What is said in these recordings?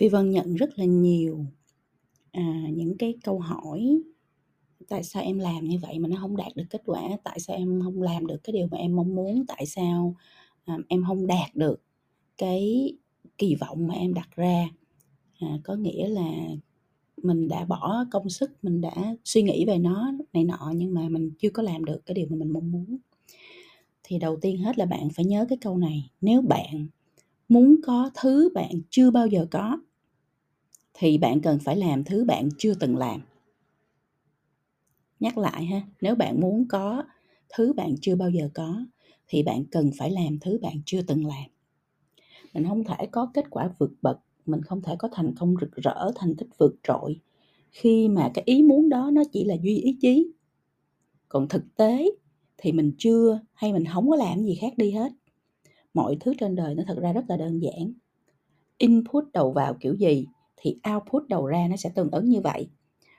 Phi Vân nhận rất là nhiều à, những cái câu hỏi tại sao em làm như vậy mà nó không đạt được kết quả tại sao em không làm được cái điều mà em mong muốn tại sao à, em không đạt được cái kỳ vọng mà em đặt ra. À, có nghĩa là mình đã bỏ công sức mình đã suy nghĩ về nó này nọ nhưng mà mình chưa có làm được cái điều mà mình mong muốn. Thì đầu tiên hết là bạn phải nhớ cái câu này nếu bạn muốn có thứ bạn chưa bao giờ có thì bạn cần phải làm thứ bạn chưa từng làm. Nhắc lại ha, nếu bạn muốn có thứ bạn chưa bao giờ có, thì bạn cần phải làm thứ bạn chưa từng làm. Mình không thể có kết quả vượt bậc, mình không thể có thành công rực rỡ, thành tích vượt trội, khi mà cái ý muốn đó nó chỉ là duy ý chí. Còn thực tế thì mình chưa hay mình không có làm gì khác đi hết. Mọi thứ trên đời nó thật ra rất là đơn giản. Input đầu vào kiểu gì? Thì output đầu ra nó sẽ tương ứng như vậy.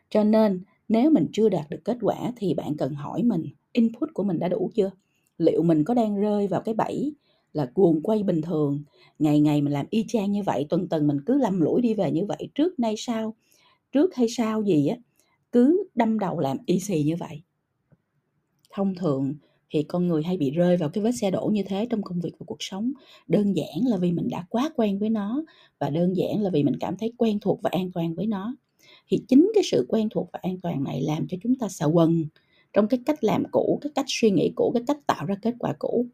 Cho nên, nếu mình chưa đạt được kết quả thì bạn cần hỏi mình, input của mình đã đủ chưa? Liệu mình có đang rơi vào cái bẫy là cuồng quay bình thường, ngày ngày mình làm y chang như vậy, tuần tuần mình cứ lầm lũi đi về như vậy, trước nay sau trước hay sau gì á, cứ đâm đầu làm y xì như vậy? Thông thường thì con người hay bị rơi vào cái vết xe đổ như thế trong công việc và cuộc sống. Đơn giản là vì mình đã quá quen với nó và đơn giản là vì mình cảm thấy quen thuộc và an toàn với nó. Thì chính cái sự quen thuộc và an toàn này làm cho chúng ta sợ quần trong cái cách làm cũ cái cách suy nghĩ cũ cái cách tạo ra kết quả cũ.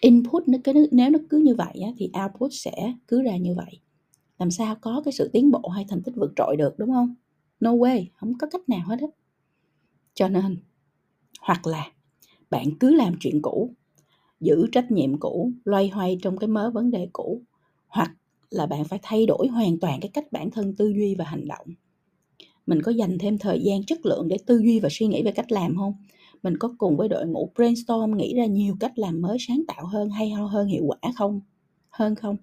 Input nó cái nếu nó cứ như vậy á, thì output sẽ cứ ra như vậy. Làm sao có cái sự tiến bộ hay thành tích vượt trội được đúng không? No way không có cách nào hết á. Cho nên hoặc là bạn cứ làm chuyện cũ. Giữ trách nhiệm cũ, loay hoay trong cái mớ vấn đề cũ. Hoặc là bạn phải thay đổi hoàn toàn cái cách bản thân tư duy và hành động. Mình có dành thêm thời gian, chất lượng để tư duy và suy nghĩ về cách làm không? Mình có cùng với đội ngũ brainstorm nghĩ ra nhiều cách làm mới sáng tạo hơn hay ho, hơn hiệu quả không? Hơn không?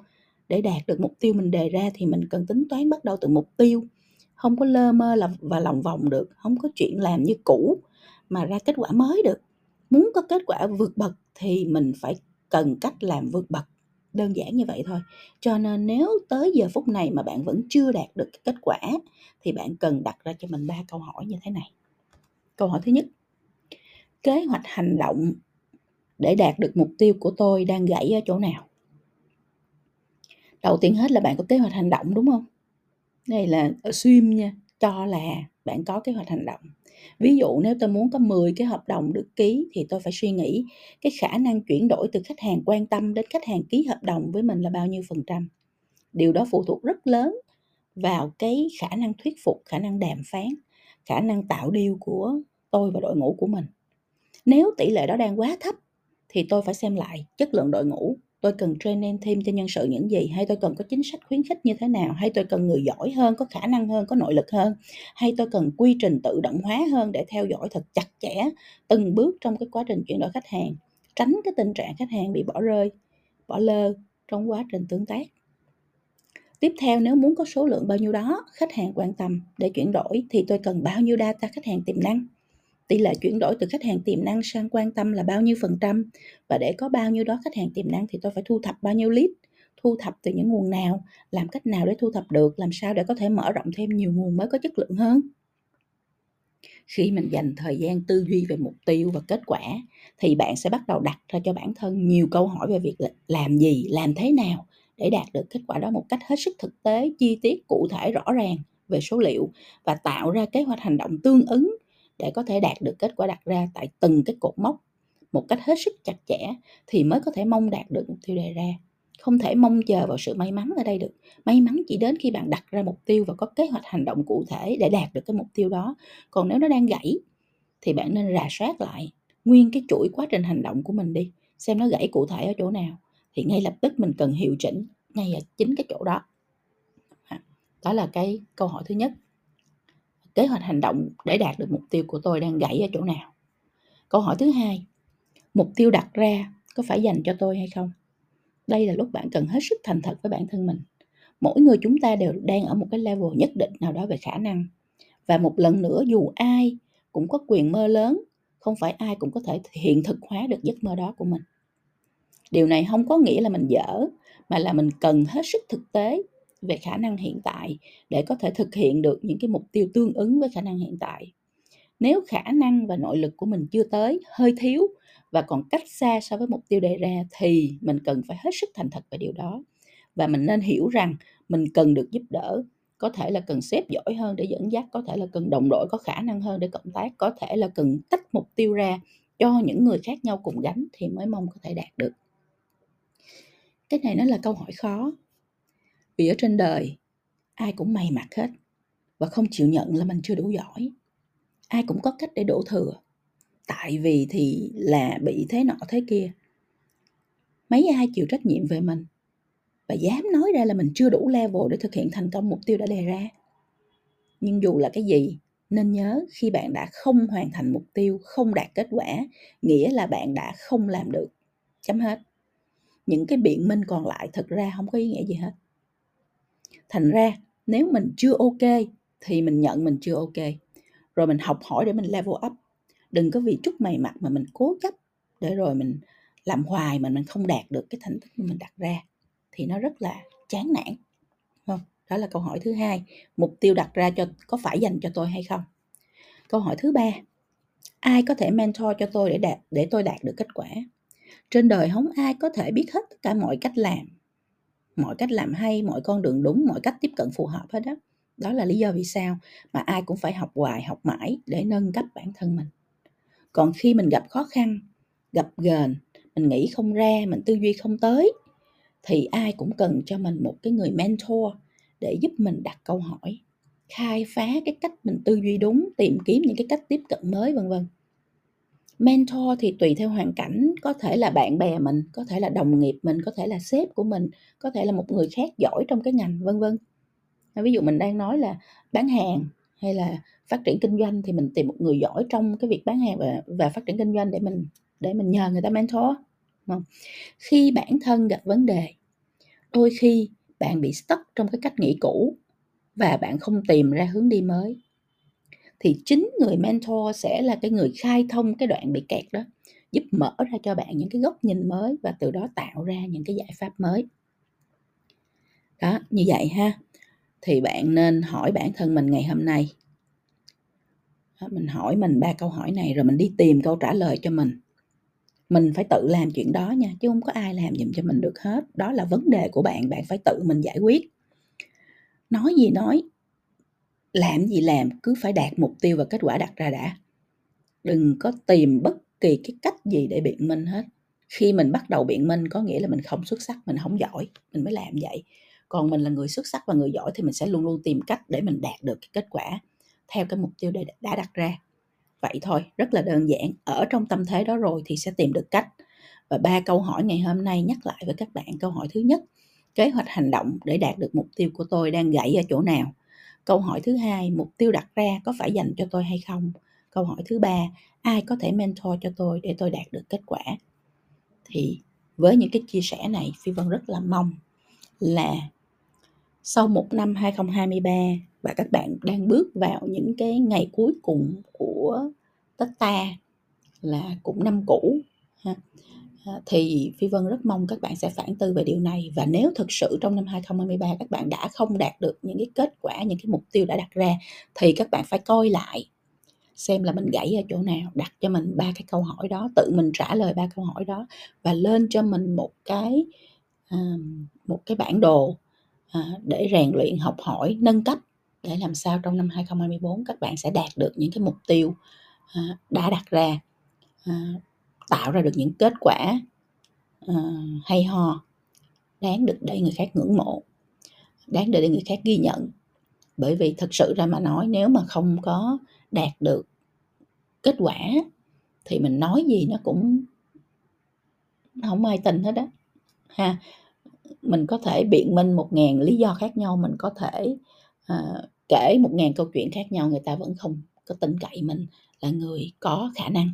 Để đạt được mục tiêu mình đề ra thì mình cần tính toán bắt đầu từ mục tiêu. Không có lơ mơ là, và lòng vòng được. Không có chuyện làm như cũ mà ra kết quả mới được muốn có kết quả vượt bậc thì mình phải cần cách làm vượt bậc, đơn giản như vậy thôi. Cho nên nếu tới giờ phút này mà bạn vẫn chưa đạt được kết quả thì bạn cần đặt ra cho mình ba câu hỏi như thế này. Câu hỏi thứ nhất, kế hoạch hành động để đạt được mục tiêu của tôi đang gãy ở chỗ nào? Đầu tiên hết là bạn có kế hoạch hành động, đúng không? Đây là ờ, assume nha, cho là bạn có kế hoạch hành động. Ví dụ nếu tôi muốn có 10 cái hợp đồng được ký thì tôi phải suy nghĩ cái khả năng chuyển đổi từ khách hàng quan tâm đến khách hàng ký hợp đồng với mình là bao nhiêu phần trăm. Điều đó phụ thuộc rất lớn vào cái khả năng thuyết phục, khả năng đàm phán, khả năng tạo điều của tôi và đội ngũ của mình. Nếu tỷ lệ đó đang quá thấp thì tôi phải xem lại chất lượng đội ngũ tôi cần training thêm cho nhân sự những gì? Hay tôi cần có chính sách khuyến khích như thế nào? Hay tôi cần người giỏi hơn, có khả năng hơn, có nội lực hơn? Hay tôi cần quy trình tự động hóa hơn để theo dõi thật chặt chẽ từng bước trong cái quá trình chuyển đổi khách hàng? Tránh cái tình trạng khách hàng bị bỏ rơi, bỏ lơ trong quá trình tương tác. Tiếp theo, nếu muốn có số lượng bao nhiêu đó, khách hàng quan tâm. Để chuyển đổi thì tôi cần bao nhiêu data khách hàng tiềm năng? Tỷ lệ chuyển đổi từ khách hàng tiềm năng sang quan tâm là bao nhiêu phần trăm? Và để có bao nhiêu đó khách hàng tiềm năng thì tôi phải thu thập bao nhiêu lead? Thu thập từ những nguồn nào? Làm cách nào để thu thập được? Làm sao để có thể mở rộng thêm nhiều nguồn mới có chất lượng hơn? Khi mình dành thời gian tư duy về mục tiêu và kết quả, thì bạn sẽ bắt đầu đặt ra cho bản thân nhiều câu hỏi về việc làm gì, làm thế nào để đạt được kết quả đó một cách hết sức thực tế, chi tiết, cụ thể, rõ ràng về số liệu và tạo ra kế hoạch hành động tương ứng để có thể đạt được kết quả đặt ra tại từng cái cột mốc một cách hết sức chặt chẽ thì mới có thể mong đạt được mục tiêu đề ra. Không thể mong chờ vào sự may mắn ở đây được. May mắn chỉ đến khi bạn đặt ra mục tiêu và có kế hoạch hành động cụ thể để đạt được cái mục tiêu đó. Còn nếu nó đang gãy thì bạn nên rà soát lại nguyên cái chuỗi quá trình hành động của mình đi, xem nó gãy cụ thể ở chỗ nào thì ngay lập tức mình cần hiệu chỉnh ngay ở chính cái chỗ đó. Đó là cái câu hỏi thứ nhất kế hoạch hành động để đạt được mục tiêu của tôi đang gãy ở chỗ nào? Câu hỏi thứ hai, mục tiêu đặt ra có phải dành cho tôi hay không? Đây là lúc bạn cần hết sức thành thật với bản thân mình. Mỗi người chúng ta đều đang ở một cái level nhất định nào đó về khả năng. Và một lần nữa, dù ai cũng có quyền mơ lớn, không phải ai cũng có thể hiện thực hóa được giấc mơ đó của mình. Điều này không có nghĩa là mình dở, mà là mình cần hết sức thực tế về khả năng hiện tại để có thể thực hiện được những cái mục tiêu tương ứng với khả năng hiện tại. Nếu khả năng và nội lực của mình chưa tới, hơi thiếu và còn cách xa so với mục tiêu đề ra thì mình cần phải hết sức thành thật về điều đó. Và mình nên hiểu rằng mình cần được giúp đỡ, có thể là cần xếp giỏi hơn để dẫn dắt, có thể là cần đồng đội có khả năng hơn để cộng tác, có thể là cần tách mục tiêu ra cho những người khác nhau cùng gánh thì mới mong có thể đạt được. Cái này nó là câu hỏi khó vì ở trên đời, ai cũng may mặt hết và không chịu nhận là mình chưa đủ giỏi. Ai cũng có cách để đổ thừa, tại vì thì là bị thế nọ thế kia. Mấy ai chịu trách nhiệm về mình và dám nói ra là mình chưa đủ level để thực hiện thành công mục tiêu đã đề ra. Nhưng dù là cái gì, nên nhớ khi bạn đã không hoàn thành mục tiêu, không đạt kết quả, nghĩa là bạn đã không làm được. Chấm hết. Những cái biện minh còn lại thực ra không có ý nghĩa gì hết thành ra nếu mình chưa ok thì mình nhận mình chưa ok. Rồi mình học hỏi để mình level up. Đừng có vì chút mày mặt mà mình cố chấp để rồi mình làm hoài mà mình không đạt được cái thành tích mà mình đặt ra thì nó rất là chán nản. Không? Đó là câu hỏi thứ hai. Mục tiêu đặt ra cho, có phải dành cho tôi hay không? Câu hỏi thứ ba. Ai có thể mentor cho tôi để đạt, để tôi đạt được kết quả? Trên đời không ai có thể biết hết tất cả mọi cách làm mọi cách làm hay, mọi con đường đúng, mọi cách tiếp cận phù hợp hết đó đó là lý do vì sao mà ai cũng phải học hoài, học mãi để nâng cấp bản thân mình. Còn khi mình gặp khó khăn, gặp gờn mình nghĩ không ra, mình tư duy không tới, thì ai cũng cần cho mình một cái người mentor để giúp mình đặt câu hỏi, khai phá cái cách mình tư duy đúng, tìm kiếm những cái cách tiếp cận mới, vân vân mentor thì tùy theo hoàn cảnh. Có thể là bạn bè mình có thể là đồng nghiệp mình có thể là sếp của mình có thể là một người khác giỏi trong cái ngành vân vân. Ví dụ mình đang nói là bán hàng hay là phát triển kinh doanh thì mình tìm một người giỏi trong cái việc bán hàng và, và phát triển kinh doanh để mình để mình nhờ người ta mentor không? khi bản thân gặp vấn đề đôi khi bạn bị stuck trong cái cách nghĩ cũ và bạn không tìm ra hướng đi mới thì chính người mentor sẽ là cái người khai thông cái đoạn bị kẹt đó, giúp mở ra cho bạn những cái góc nhìn mới và từ đó tạo ra những cái giải pháp mới. Đó, như vậy ha. Thì bạn nên hỏi bản thân mình ngày hôm nay. Mình hỏi mình ba câu hỏi này rồi mình đi tìm câu trả lời cho mình. Mình phải tự làm chuyện đó nha, chứ không có ai làm giùm cho mình được hết. Đó là vấn đề của bạn bạn phải tự mình giải quyết. Nói gì nói làm gì làm, cứ phải đạt mục tiêu và kết quả đặt ra đã. Đừng có tìm bất kỳ cái cách gì để biện minh hết. Khi mình bắt đầu biện minh, có nghĩa là mình không xuất sắc, mình không giỏi, mình mới làm vậy. Còn mình là người xuất sắc và người giỏi thì mình sẽ luôn luôn tìm cách để mình đạt được cái kết quả theo cái mục tiêu đã đặt ra. Vậy thôi, rất là đơn giản. Ở trong tâm thế đó rồi thì sẽ tìm được cách. Và ba câu hỏi ngày hôm nay nhắc lại với các bạn câu hỏi thứ nhất. Kế hoạch hành động để đạt được mục tiêu của tôi đang gãy ở chỗ nào? Câu hỏi thứ hai, mục tiêu đặt ra có phải dành cho tôi hay không câu hỏi thứ ba, ai có thể mentor cho tôi để tôi đạt được kết quả thì với những cái chia sẻ này, phi vân rất là mong là sau một năm 2023 và các bạn đang bước vào những cái ngày cuối cùng của Tết ta là cũng năm cũ ha. Ờ, thì Phi Vân rất mong các bạn sẽ phản tư về điều này. Và nếu thực sự trong năm 2023 các bạn đã không đạt được những cái kết quả, những cái mục tiêu đã đặt ra thì các bạn phải coi lại xem là mình gãy ở chỗ nào, đặt cho mình ba cái câu hỏi đó, tự mình trả lời ba câu hỏi đó và lên cho mình một cái một cái bản đồ ờ, để rèn luyện, học hỏi, nâng cấp để làm sao trong năm 2024 các bạn sẽ đạt được những cái mục tiêu ờ, đã đặt ra tạo ra được những kết quả uh, hay ho đáng được để người khác ngưỡng mộ đáng để người khác ghi nhận. Bởi vì thực sự ra mà nói nếu mà không có đạt được kết quả thì mình nói gì nó cũng không ai tin hết đó ha. Mình có thể biện minh một ngàn lý do khác nhau mình có thể uh, kể một ngàn câu chuyện khác nhau người ta vẫn không có tin cậy mình là người có khả năng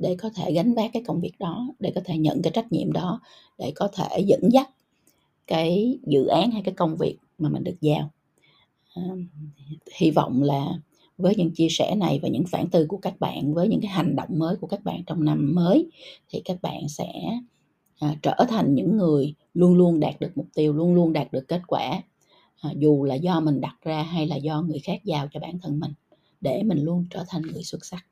để có thể gánh vác cái công việc đó để có thể nhận cái trách nhiệm đó để có thể dẫn dắt cái dự án hay cái công việc mà mình được giao. À, hy vọng là với những chia sẻ này và những phản tư của các bạn với những cái hành động mới của các bạn trong năm mới thì các bạn sẽ à, trở thành những người luôn luôn đạt được mục tiêu luôn luôn đạt được kết quả à, dù là do mình đặt ra hay là do người khác giao cho bản thân mình để mình luôn trở thành người xuất sắc.